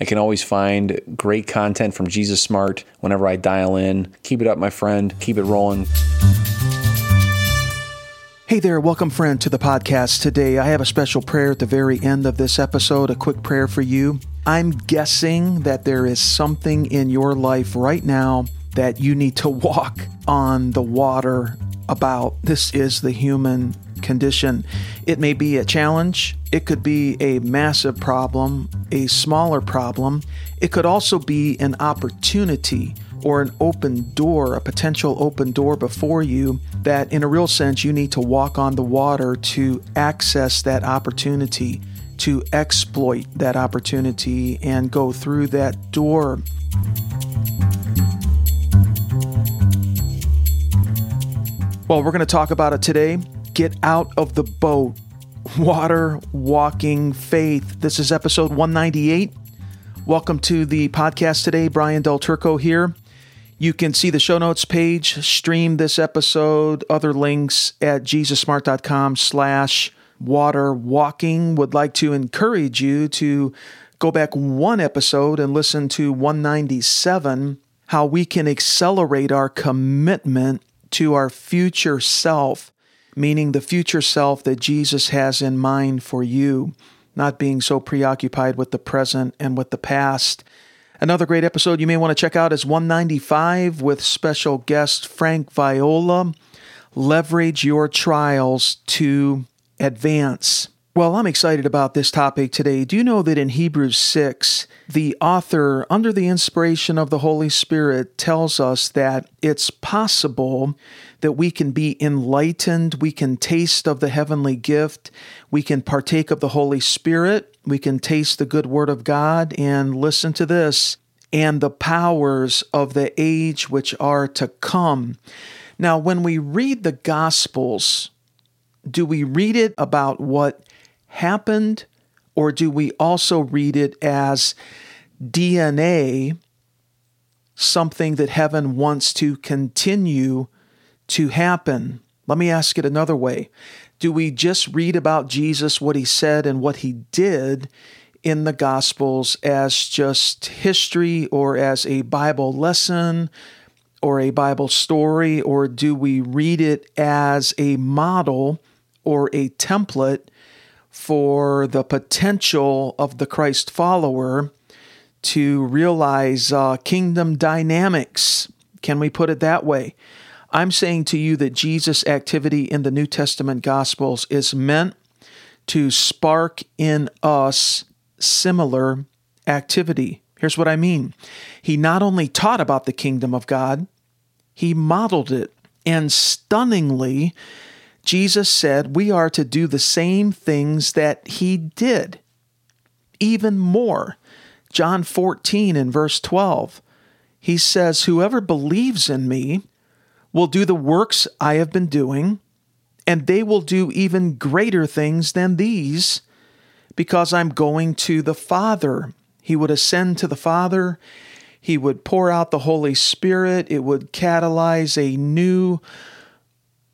I can always find great content from Jesus Smart whenever I dial in. Keep it up, my friend. Keep it rolling. Hey there, welcome, friend, to the podcast. Today, I have a special prayer at the very end of this episode, a quick prayer for you. I'm guessing that there is something in your life right now that you need to walk on the water about. This is the human condition. It may be a challenge, it could be a massive problem, a smaller problem. It could also be an opportunity or an open door, a potential open door before you that, in a real sense, you need to walk on the water to access that opportunity, to exploit that opportunity, and go through that door. Well, we're going to talk about it today. Get out of the boat. Water walking faith. This is episode 198. Welcome to the podcast today. Brian Del Turco here. You can see the show notes page, stream this episode, other links at jesussmart.com slash water walking. Would like to encourage you to go back one episode and listen to 197, how we can accelerate our commitment to our future self, meaning the future self that Jesus has in mind for you, not being so preoccupied with the present and with the past. Another great episode you may want to check out is 195 with special guest Frank Viola. Leverage your trials to advance. Well, I'm excited about this topic today. Do you know that in Hebrews 6, the author, under the inspiration of the Holy Spirit, tells us that it's possible that we can be enlightened, we can taste of the heavenly gift, we can partake of the Holy Spirit, we can taste the good word of God, and listen to this, and the powers of the age which are to come. Now, when we read the Gospels, do we read it about what happened, or do we also read it as DNA, something that heaven wants to continue to happen? Let me ask it another way. Do we just read about Jesus, what he said, and what he did in the Gospels as just history or as a Bible lesson or a Bible story, or do we read it as a model or a template for the potential of the Christ follower to realize uh, kingdom dynamics. Can we put it that way? I'm saying to you that Jesus' activity in the New Testament Gospels is meant to spark in us similar activity. Here's what I mean He not only taught about the kingdom of God, he modeled it. And stunningly, Jesus said we are to do the same things that he did, even more. John 14 and verse 12, he says, Whoever believes in me will do the works I have been doing, and they will do even greater things than these, because I'm going to the Father. He would ascend to the Father. He would pour out the Holy Spirit. It would catalyze a new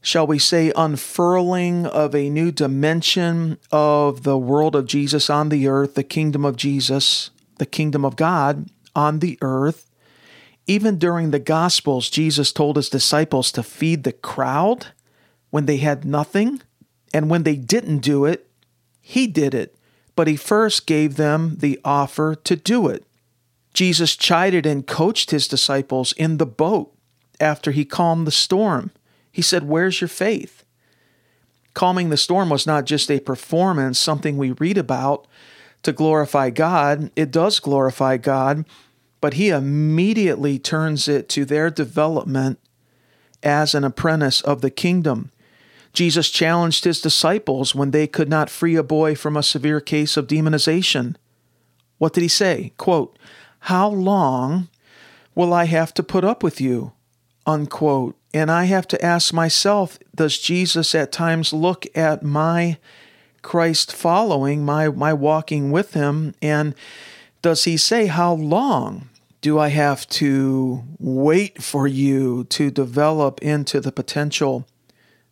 shall we say, unfurling of a new dimension of the world of Jesus on the earth, the kingdom of Jesus, the kingdom of God on the earth. Even during the Gospels, Jesus told his disciples to feed the crowd when they had nothing. And when they didn't do it, he did it. But he first gave them the offer to do it. Jesus chided and coached his disciples in the boat after he calmed the storm. He said, Where's your faith? Calming the storm was not just a performance, something we read about to glorify God. It does glorify God, but he immediately turns it to their development as an apprentice of the kingdom. Jesus challenged his disciples when they could not free a boy from a severe case of demonization. What did he say? Quote, How long will I have to put up with you? Unquote. And I have to ask myself does Jesus at times look at my Christ following, my, my walking with him, and does he say, How long do I have to wait for you to develop into the potential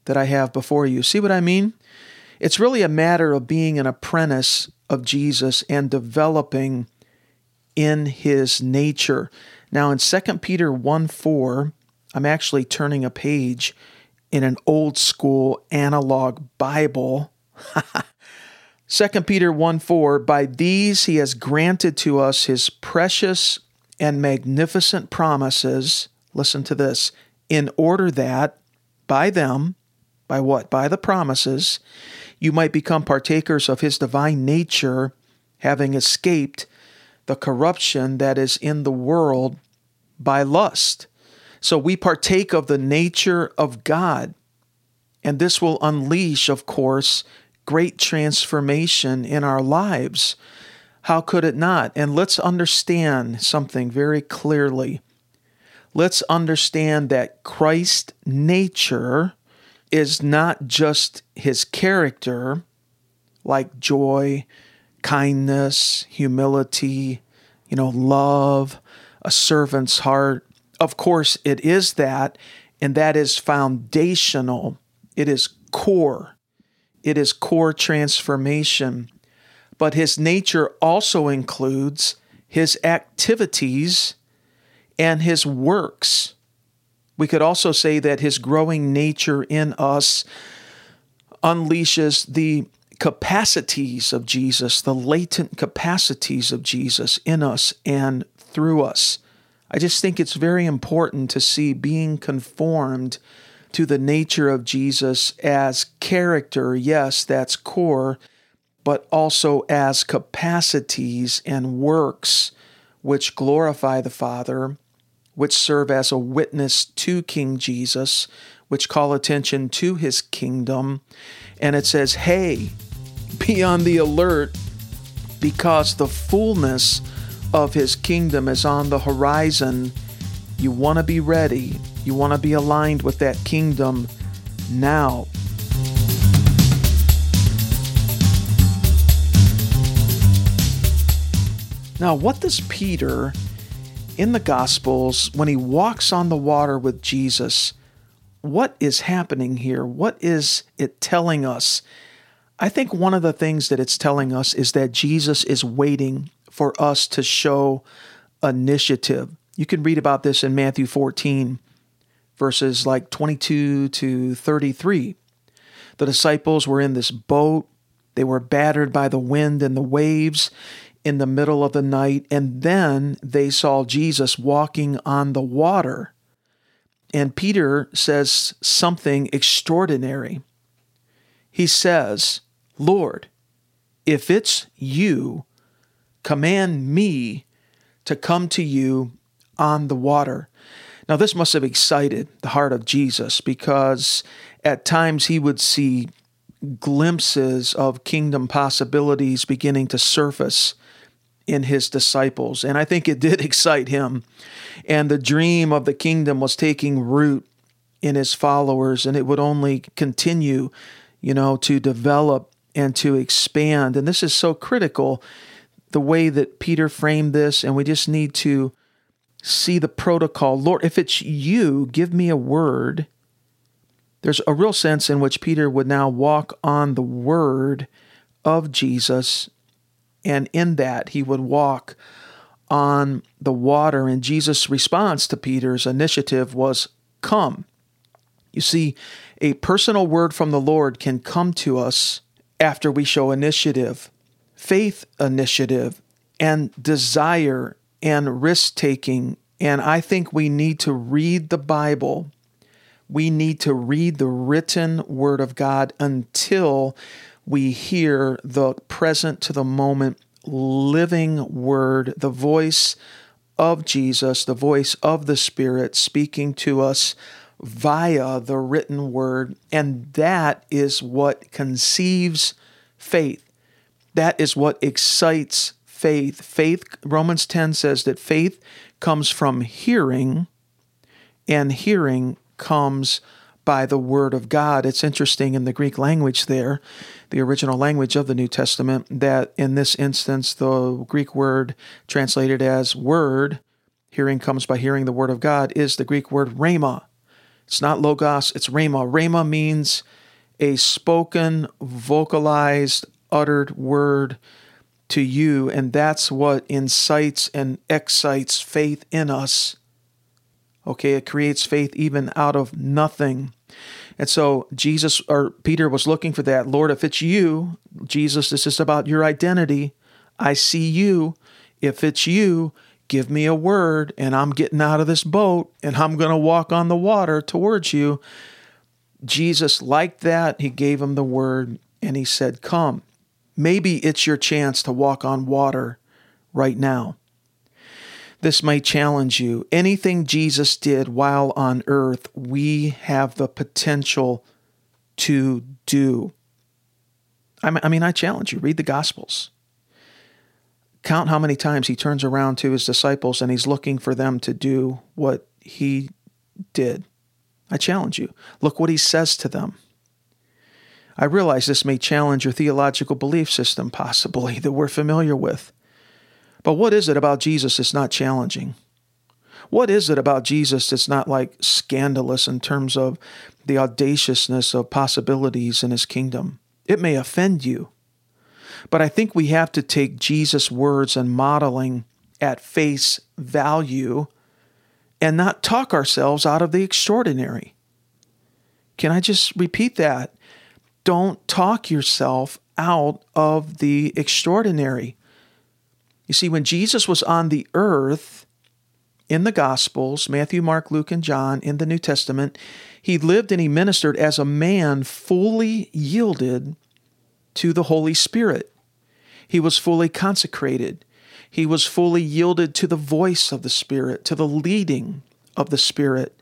that I have before you? See what I mean? It's really a matter of being an apprentice of Jesus and developing in his nature. Now in 2 Peter 1 4, I'm actually turning a page in an old school analog Bible. 2 Peter 1 4, by these he has granted to us his precious and magnificent promises. Listen to this in order that by them, by what? By the promises, you might become partakers of his divine nature, having escaped the corruption that is in the world by lust. So we partake of the nature of God. And this will unleash, of course, great transformation in our lives. How could it not? And let's understand something very clearly. Let's understand that Christ's nature is not just his character, like joy, kindness, humility, you know, love, a servant's heart. Of course, it is that, and that is foundational. It is core. It is core transformation. But his nature also includes his activities and his works. We could also say that his growing nature in us unleashes the capacities of Jesus, the latent capacities of Jesus in us and through us. I just think it's very important to see being conformed to the nature of Jesus as character. Yes, that's core, but also as capacities and works which glorify the Father, which serve as a witness to King Jesus, which call attention to his kingdom. And it says, hey, be on the alert because the fullness of his kingdom is on the horizon. You want to be ready. You want to be aligned with that kingdom now. Now, what does Peter in the Gospels, when he walks on the water with Jesus, what is happening here? What is it telling us? I think one of the things that it's telling us is that Jesus is waiting for us to show initiative. You can read about this in Matthew 14, verses like 22 to 33. The disciples were in this boat. They were battered by the wind and the waves in the middle of the night, and then they saw Jesus walking on the water. And Peter says something extraordinary. He says, Lord, if it's you, command me to come to you on the water. Now, this must have excited the heart of Jesus because at times he would see glimpses of kingdom possibilities beginning to surface in his disciples. And I think it did excite him. And the dream of the kingdom was taking root in his followers, and it would only continue, you know, to develop and to expand. And this is so critical the way that Peter framed this, and we just need to see the protocol. Lord, if it's you, give me a word. There's a real sense in which Peter would now walk on the word of Jesus and in that, he would walk on the water. And Jesus' response to Peter's initiative was, Come. You see, a personal word from the Lord can come to us after we show initiative, faith initiative, and desire and risk taking. And I think we need to read the Bible. We need to read the written word of God until we hear the present to the moment living word, the voice of Jesus, the voice of the Spirit speaking to us via the written word. And that is what conceives faith. That is what excites faith. Faith, Romans 10 says that faith comes from hearing, and hearing comes by the word of God. It's interesting in the Greek language there, the original language of the New Testament, that in this instance, the Greek word translated as word, hearing comes by hearing the word of God, is the Greek word rhema. It's not logos, it's rhema. Rhema means a spoken, vocalized, uttered word to you, and that's what incites and excites faith in us. Okay, it creates faith even out of nothing. And so Jesus or Peter was looking for that. Lord, if it's you, Jesus, this is about your identity. I see you. If it's you, give me a word, and I'm getting out of this boat and I'm going to walk on the water towards you. Jesus liked that. He gave him the word and he said, Come. Maybe it's your chance to walk on water right now. This may challenge you. Anything Jesus did while on earth, we have the potential to do. I mean, I challenge you read the Gospels. Count how many times he turns around to his disciples and he's looking for them to do what he did. I challenge you. Look what he says to them. I realize this may challenge your theological belief system, possibly, that we're familiar with. But what is it about Jesus that's not challenging? What is it about Jesus that's not like scandalous in terms of the audaciousness of possibilities in his kingdom? It may offend you. But I think we have to take Jesus' words and modeling at face value and not talk ourselves out of the extraordinary. Can I just repeat that? Don't talk yourself out of the extraordinary. You see, when Jesus was on the earth in the Gospels, Matthew, Mark, Luke, and John, in the New Testament, he lived and he ministered as a man fully yielded to the Holy Spirit. He was fully consecrated. He was fully yielded to the voice of the Spirit, to the leading of the Spirit.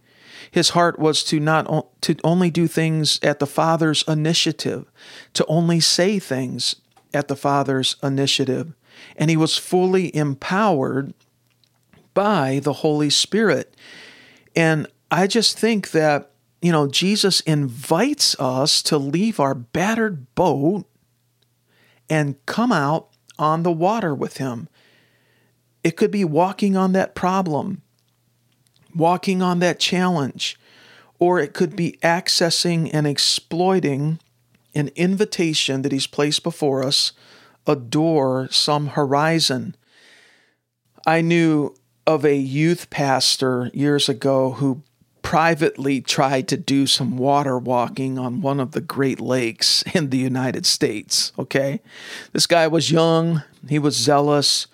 His heart was to not to only do things at the Father's initiative, to only say things at the Father's initiative, and he was fully empowered by the Holy Spirit. And I just think that you know Jesus invites us to leave our battered boat and come out on the water with him. It could be walking on that problem, walking on that challenge, or it could be accessing and exploiting an invitation that he's placed before us, a door, some horizon. I knew of a youth pastor years ago who privately tried to do some water walking on one of the Great Lakes in the United States. Okay. This guy was young, he was zealous,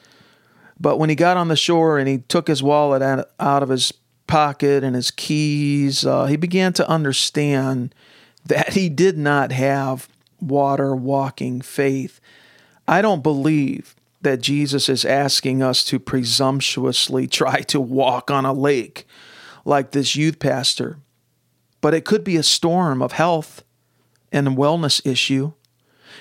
but when he got on the shore and he took his wallet out of his pocket and his keys, uh, he began to understand that he did not have water walking faith. I don't believe that Jesus is asking us to presumptuously try to walk on a lake like this youth pastor, but it could be a storm of health and wellness issue.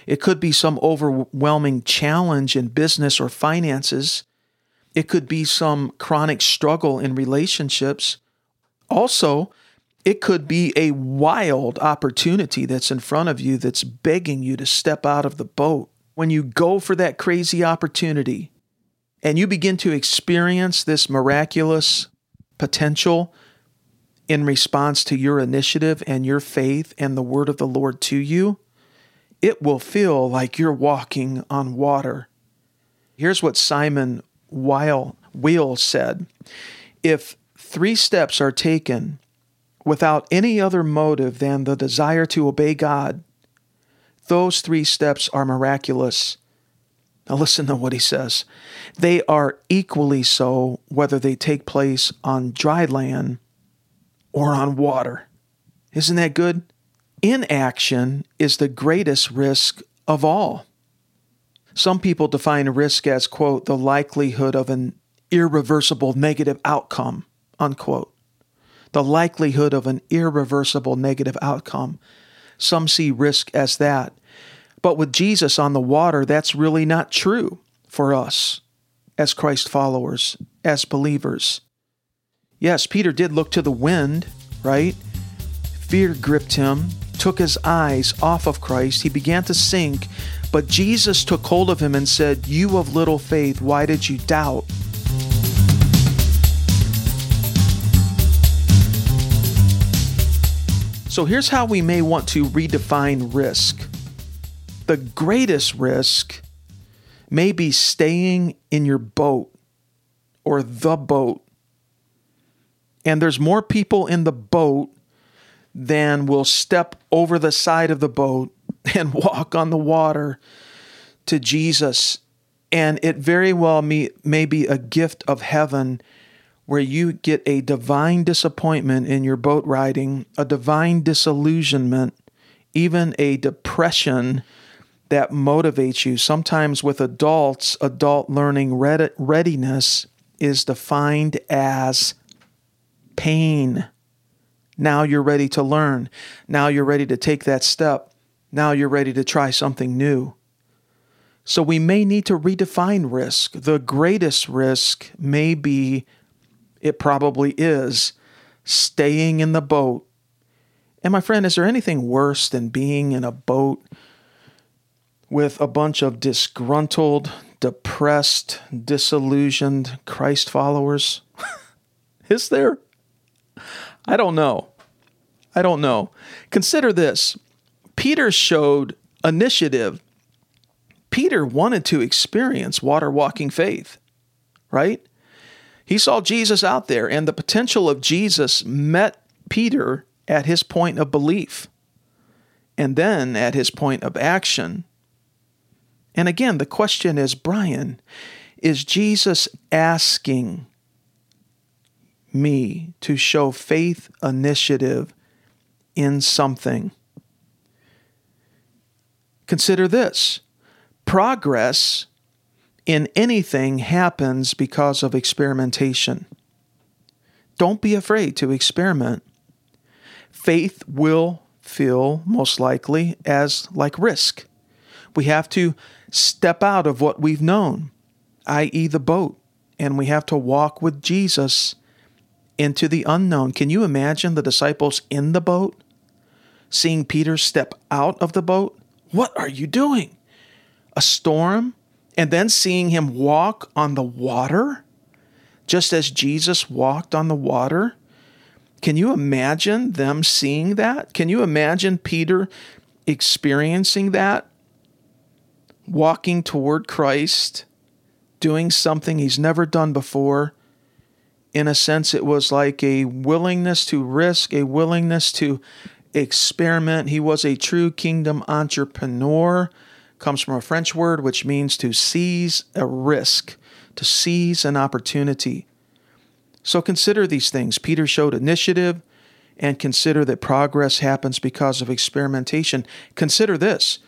It could be some overwhelming challenge in business or finances. It could be some chronic struggle in relationships. Also, it could be a wild opportunity that's in front of you that's begging you to step out of the boat. When you go for that crazy opportunity and you begin to experience this miraculous potential in response to your initiative and your faith and the word of the Lord to you, it will feel like you're walking on water. Here's what Simon Weil, Weil said If three steps are taken without any other motive than the desire to obey God, those three steps are miraculous. Now, listen to what he says. They are equally so whether they take place on dry land or on water. Isn't that good? Inaction is the greatest risk of all. Some people define risk as, quote, the likelihood of an irreversible negative outcome, unquote. The likelihood of an irreversible negative outcome. Some see risk as that. But with Jesus on the water, that's really not true for us as Christ followers, as believers. Yes, Peter did look to the wind, right? Fear gripped him, took his eyes off of Christ. He began to sink, but Jesus took hold of him and said, You of little faith, why did you doubt? So here's how we may want to redefine risk the greatest risk may be staying in your boat or the boat. And there's more people in the boat than will step over the side of the boat and walk on the water to Jesus. And it very well may, may be a gift of heaven where you get a divine disappointment in your boat riding, a divine disillusionment, even a depression that motivates you. Sometimes with adults, adult learning readiness is defined as pain. Now you're ready to learn. Now you're ready to take that step. Now you're ready to try something new. So we may need to redefine risk. The greatest risk may be, it probably is, staying in the boat. And my friend, is there anything worse than being in a boat with a bunch of disgruntled, depressed, disillusioned Christ followers? is there? I don't know. I don't know. Consider this Peter showed initiative. Peter wanted to experience water walking faith, right? He saw Jesus out there, and the potential of Jesus met Peter at his point of belief and then at his point of action. And again, the question is Brian, is Jesus asking me to show faith initiative in something. Consider this progress in anything happens because of experimentation. Don't be afraid to experiment. Faith will feel most likely as like risk. We have to step out of what we've known, i.e., the boat, and we have to walk with Jesus into the unknown. Can you imagine the disciples in the boat? Seeing Peter step out of the boat? What are you doing? A storm? And then seeing him walk on the water? Just as Jesus walked on the water? Can you imagine them seeing that? Can you imagine Peter experiencing that? Walking toward Christ, doing something he's never done before in a sense, it was like a willingness to risk, a willingness to experiment. He was a true kingdom entrepreneur. Comes from a French word which means to seize a risk, to seize an opportunity. So consider these things. Peter showed initiative and consider that progress happens because of experimentation. Consider this.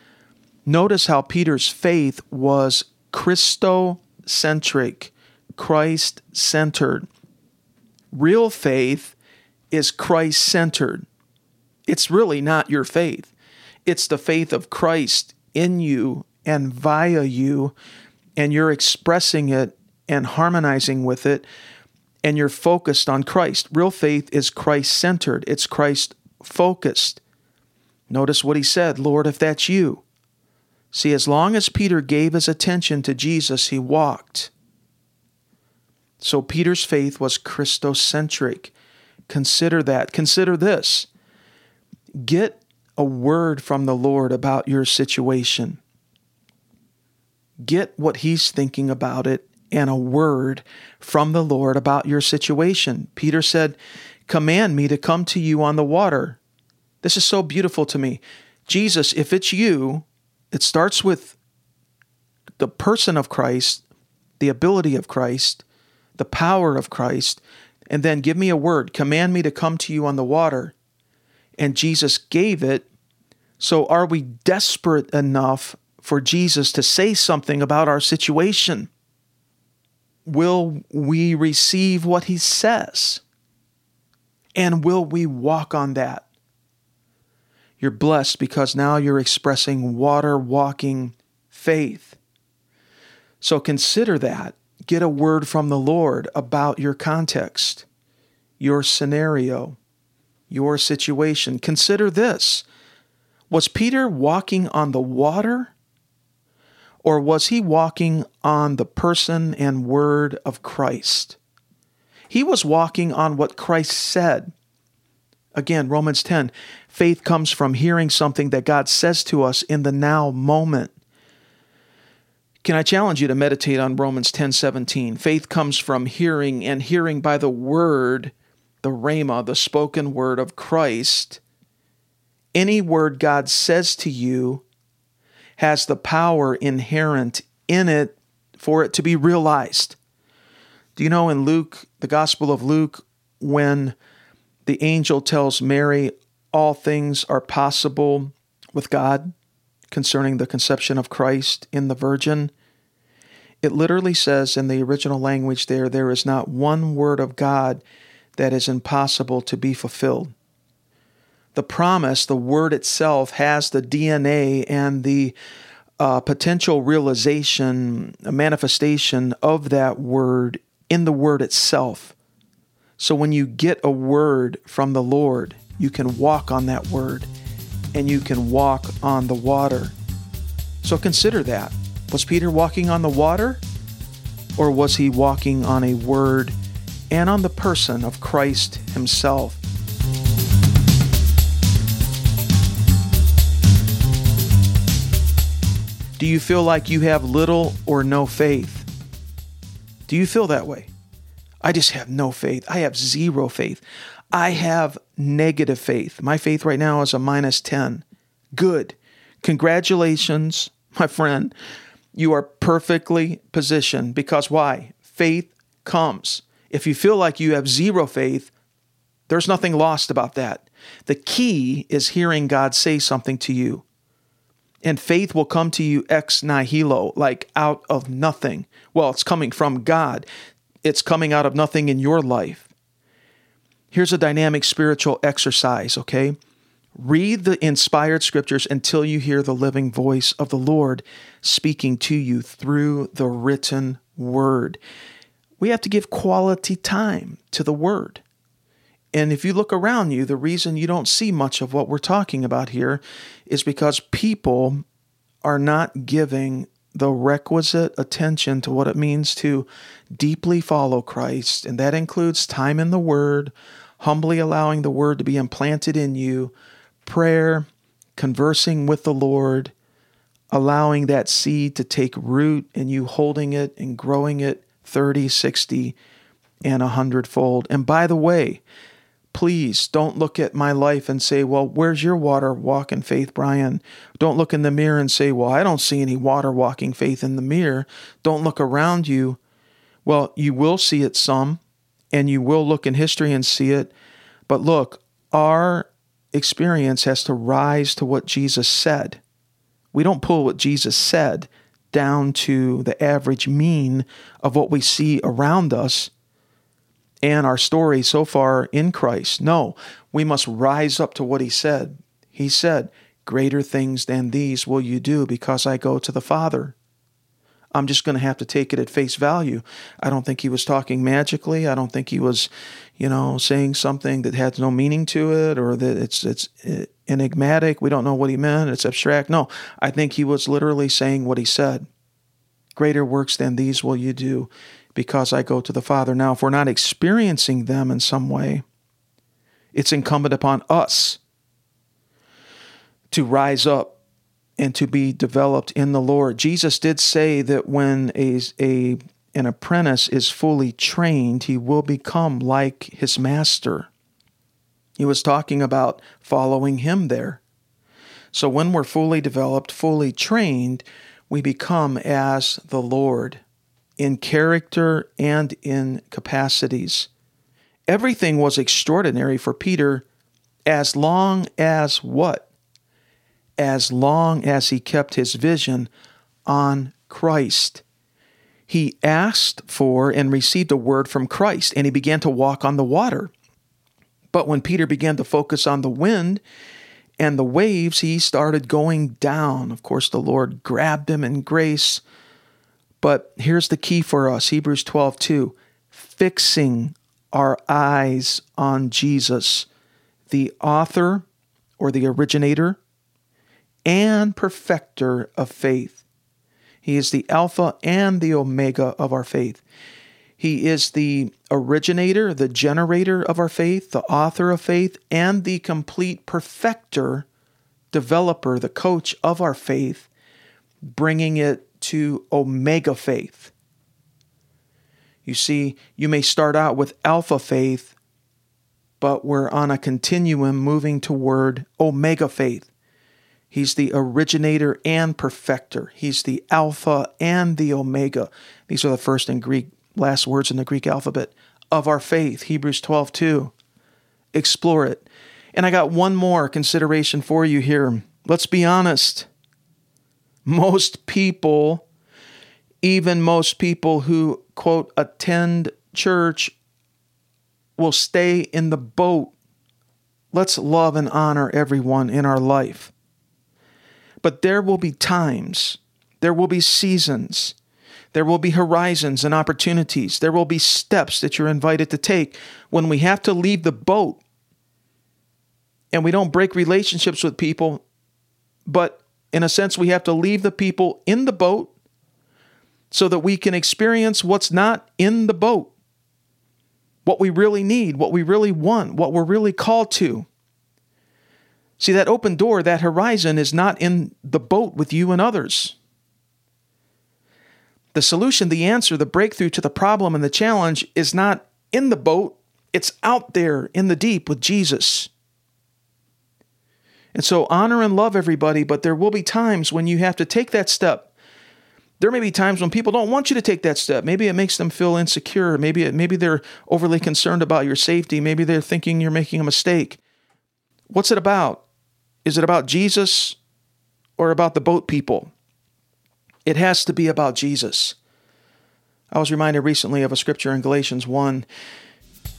Notice how Peter's faith was Christocentric, Christ centered. Real faith is Christ centered. It's really not your faith, it's the faith of Christ in you and via you, and you're expressing it and harmonizing with it, and you're focused on Christ. Real faith is Christ centered, it's Christ focused. Notice what he said Lord, if that's you. See, as long as Peter gave his attention to Jesus, he walked. So Peter's faith was Christocentric. Consider that. Consider this. Get a word from the Lord about your situation. Get what he's thinking about it and a word from the Lord about your situation. Peter said, Command me to come to you on the water. This is so beautiful to me. Jesus, if it's you, it starts with the person of Christ, the ability of Christ, the power of Christ, and then give me a word, command me to come to you on the water. And Jesus gave it. So are we desperate enough for Jesus to say something about our situation? Will we receive what he says? And will we walk on that? You're blessed because now you're expressing water walking faith. So consider that get a word from the Lord about your context, your scenario, your situation. Consider this Was Peter walking on the water? Or was he walking on the person and word of Christ? He was walking on what Christ said. Again, Romans 10 faith comes from hearing something that God says to us in the now moment. Can I challenge you to meditate on Romans 10:17? Faith comes from hearing and hearing by the word, the rhema, the spoken word of Christ. Any word God says to you has the power inherent in it for it to be realized. Do you know in Luke, the Gospel of Luke, when the angel tells Mary all things are possible with God concerning the conception of Christ in the Virgin, it literally says in the original language there, there is not one word of God that is impossible to be fulfilled. The promise, the word itself, has the DNA and the uh, potential realization, a manifestation of that word in the word itself. So when you get a word from the Lord, you can walk on that word and you can walk on the water. So consider that. Was Peter walking on the water? Or was he walking on a word and on the person of Christ himself? Do you feel like you have little or no faith? Do you feel that way? I just have no faith. I have zero faith. I have negative faith. My faith right now is a minus 10. Good. Congratulations, my friend. You are perfectly positioned because why? Faith comes. If you feel like you have zero faith, there's nothing lost about that. The key is hearing God say something to you. And faith will come to you ex nihilo, like out of nothing. Well, it's coming from God, it's coming out of nothing in your life. Here's a dynamic spiritual exercise, okay? Read the inspired scriptures until you hear the living voice of the Lord speaking to you through the written word. We have to give quality time to the word. And if you look around you, the reason you don't see much of what we're talking about here is because people are not giving the requisite attention to what it means to deeply follow Christ. And that includes time in the Word, humbly allowing the Word to be implanted in you, prayer, conversing with the Lord, allowing that seed to take root and you holding it and growing it 30, 60, and a hundredfold. And by the way, please don't look at my life and say, Well, where's your water walking faith, Brian? Don't look in the mirror and say, Well, I don't see any water walking faith in the mirror. Don't look around you. Well, you will see it some, and you will look in history and see it. But look, our experience has to rise to what Jesus said. We don't pull what Jesus said down to the average mean of what we see around us and our story so far in Christ. No, we must rise up to what he said. He said, Greater things than these will you do because I go to the Father. I'm just going to have to take it at face value. I don't think he was talking magically. I don't think he was, you know, saying something that had no meaning to it or that it's it's uh, enigmatic. We don't know what he meant. It's abstract. No, I think he was literally saying what he said. Greater works than these will you do because I go to the Father. Now, if we're not experiencing them in some way, it's incumbent upon us to rise up and to be developed in the Lord. Jesus did say that when a, a an apprentice is fully trained, he will become like his master. He was talking about following him there. So when we're fully developed, fully trained, we become as the Lord in character and in capacities. Everything was extraordinary for Peter as long as what? As long as he kept his vision on Christ. He asked for and received a word from Christ, and he began to walk on the water. But when Peter began to focus on the wind and the waves, he started going down. Of course, the Lord grabbed him in grace but here's the key for us Hebrews 12 2 fixing our eyes on Jesus, the author or the originator and perfecter of faith. He is the Alpha and the Omega of our faith. He is the originator, the generator of our faith, the author of faith, and the complete perfecter, developer, the coach of our faith, bringing it to omega faith. You see, you may start out with alpha faith, but we're on a continuum moving toward omega faith. He's the originator and perfecter. He's the alpha and the omega. These are the first and Greek, last words in the Greek alphabet of our faith. Hebrews 12, 2. Explore it. And I got one more consideration for you here. Let's be honest. Most people, even most people who, quote, attend church, will stay in the boat. Let's love and honor everyone in our life. But there will be times, there will be seasons, there will be horizons and opportunities, there will be steps that you're invited to take when we have to leave the boat and we don't break relationships with people, but in a sense, we have to leave the people in the boat so that we can experience what's not in the boat, what we really need, what we really want, what we're really called to. See, that open door, that horizon is not in the boat with you and others. The solution, the answer, the breakthrough to the problem and the challenge is not in the boat, it's out there in the deep with Jesus. And so honor and love everybody, but there will be times when you have to take that step. There may be times when people don't want you to take that step. Maybe it makes them feel insecure. Maybe it, maybe they're overly concerned about your safety. Maybe they're thinking you're making a mistake. What's it about? Is it about Jesus or about the boat people? It has to be about Jesus. I was reminded recently of a scripture in Galatians 1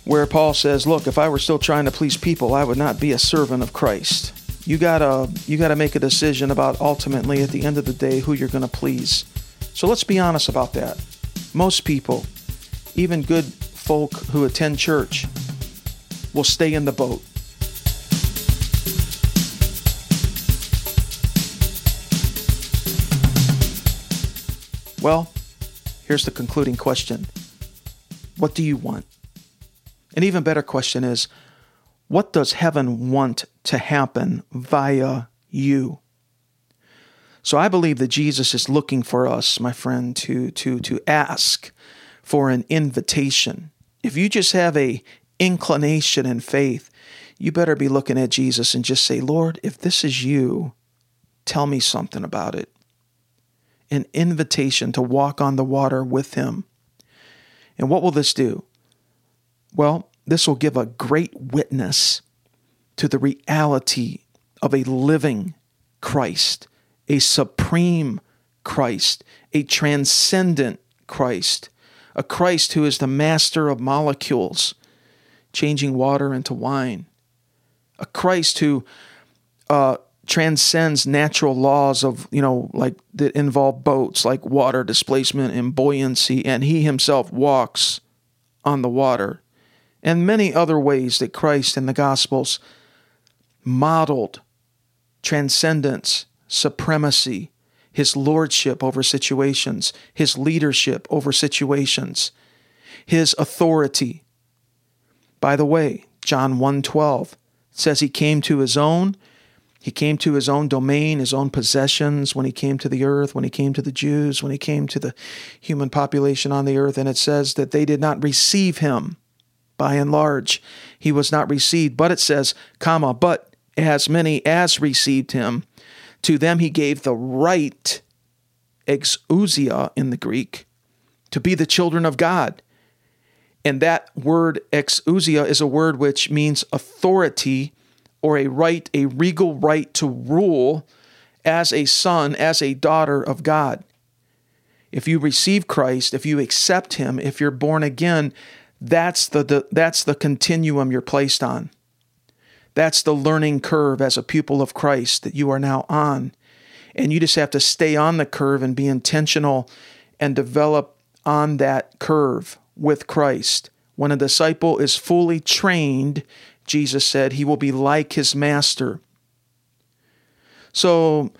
where Paul says, Look, if I were still trying to please people, I would not be a servant of Christ you gotta you gotta make a decision about ultimately at the end of the day who you're gonna please. So let's be honest about that. Most people, even good folk who attend church, will stay in the boat. Well, here's the concluding question What do you want? An even better question is what does heaven want to happen via you? So I believe that Jesus is looking for us, my friend, to, to, to ask for an invitation. If you just have a inclination and faith, you better be looking at Jesus and just say, Lord, if this is you, tell me something about it. An invitation to walk on the water with him. And what will this do? Well, this will give a great witness to the reality of a living Christ, a supreme Christ, a transcendent Christ, a Christ who is the master of molecules, changing water into wine, a Christ who uh, transcends natural laws of, you know, like that involve boats, like water displacement and buoyancy, and he himself walks on the water and many other ways that Christ in the Gospels modeled transcendence, supremacy, his lordship over situations, his leadership over situations, his authority. By the way, John 1:12 says he came to his own, he came to his own domain, his own possessions when he came to the earth, when he came to the Jews, when he came to the human population on the earth, and it says that they did not receive him by and large. He was not received, but it says, comma, but as many as received him, to them he gave the right, exousia in the Greek, to be the children of God. And that word exousia is a word which means authority or a right, a regal right to rule as a son, as a daughter of God. If you receive Christ, if you accept him, if you're born again, that's the, the, that's the continuum you're placed on. That's the learning curve as a pupil of Christ that you are now on. And you just have to stay on the curve and be intentional and develop on that curve with Christ. When a disciple is fully trained, Jesus said, he will be like his master. So,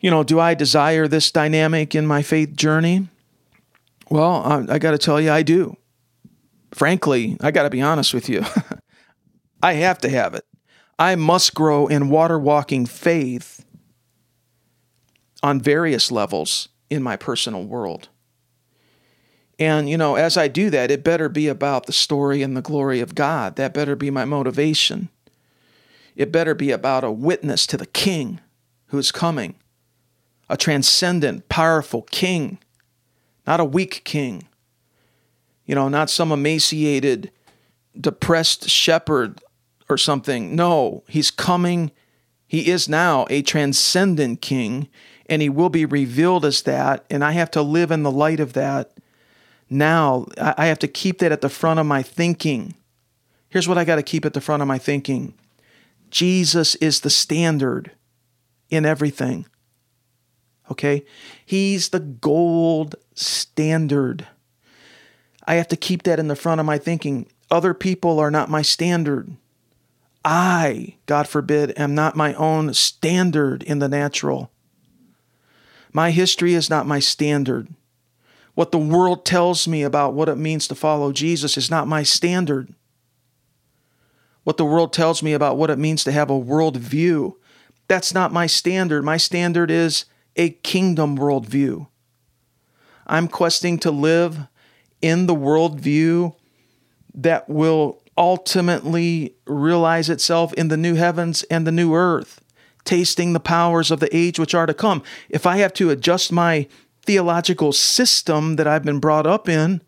you know, do I desire this dynamic in my faith journey? Well, I, I got to tell you, I do frankly, I got to be honest with you. I have to have it. I must grow in water walking faith on various levels in my personal world. And, you know, as I do that, it better be about the story and the glory of God. That better be my motivation. It better be about a witness to the King who is coming, a transcendent, powerful King, not a weak King. You know, not some emaciated, depressed shepherd or something. No, he's coming. He is now a transcendent King, and he will be revealed as that. And I have to live in the light of that now I have to keep that at the front of my thinking. Here's what I got to keep at the front of my thinking Jesus is the standard in everything. Okay? He's the gold standard. I have to keep that in the front of my thinking. Other people are not my standard. I, God forbid, am not my own standard in the natural. My history is not my standard. What the world tells me about what it means to follow Jesus is not my standard. What the world tells me about what it means to have a worldview, that's not my standard. My standard is a kingdom worldview. I'm questing to live in the worldview that will ultimately realize itself in the new heavens and the new earth, tasting the powers of the age which are to come. If I have to adjust my theological system that I've been brought up in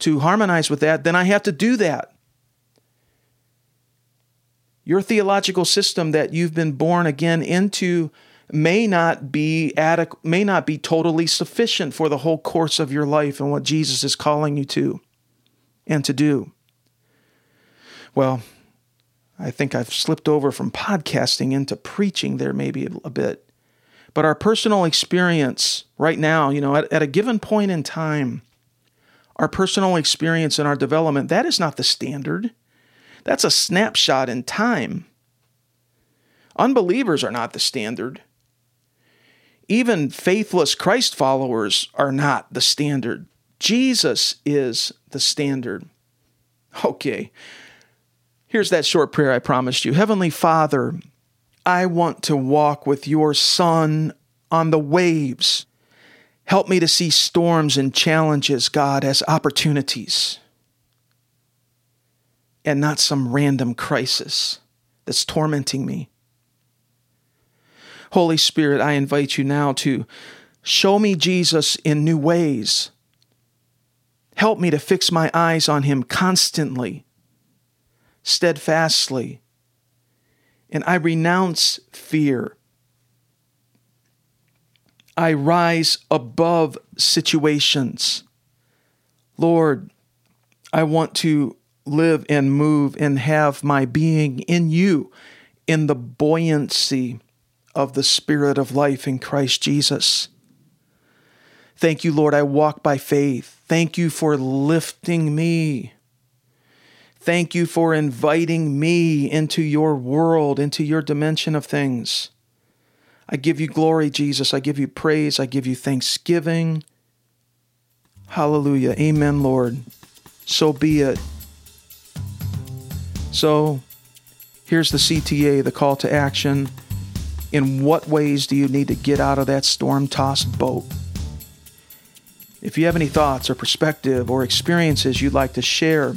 to harmonize with that, then I have to do that. Your theological system that you've been born again into may not be adequate, may not be totally sufficient for the whole course of your life and what Jesus is calling you to and to do. Well, I think I've slipped over from podcasting into preaching there maybe a bit. But our personal experience right now, you know, at, at a given point in time, our personal experience and our development, that is not the standard. That's a snapshot in time. Unbelievers are not the standard. Even faithless Christ followers are not the standard. Jesus is the standard. Okay. Here's that short prayer I promised you. Heavenly Father, I want to walk with your Son on the waves. Help me to see storms and challenges, God, as opportunities and not some random crisis that's tormenting me. Holy Spirit, I invite you now to show me Jesus in new ways. Help me to fix my eyes on him constantly, steadfastly, and I renounce fear. I rise above situations. Lord, I want to live and move and have my being in you in the buoyancy of the Spirit of life in Christ Jesus. Thank you, Lord. I walk by faith. Thank you for lifting me. Thank you for inviting me into your world, into your dimension of things. I give you glory, Jesus. I give you praise. I give you thanksgiving. Hallelujah. Amen, Lord. So be it. So here's the CTA, the call to action. In what ways do you need to get out of that storm tossed boat? If you have any thoughts or perspective or experiences you'd like to share,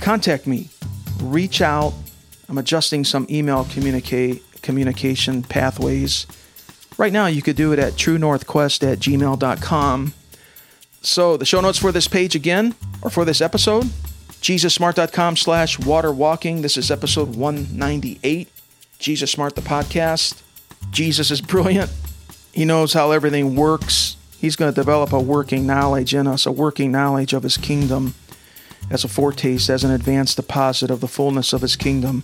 contact me. Reach out. I'm adjusting some email communicate communication pathways. Right now, you could do it at truenorthquest at gmail.com. So the show notes for this page again, or for this episode, jesussmart.com slash waterwalking. This is episode 198, Jesus Smart the podcast. Jesus is brilliant. He knows how everything works. He's going to develop a working knowledge in us, a working knowledge of his kingdom as a foretaste, as an advanced deposit of the fullness of his kingdom,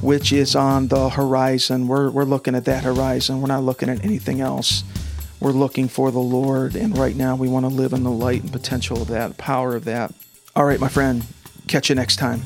which is on the horizon. We're, we're looking at that horizon. We're not looking at anything else. We're looking for the Lord, and right now we want to live in the light and potential of that, power of that. All right, my friend, catch you next time.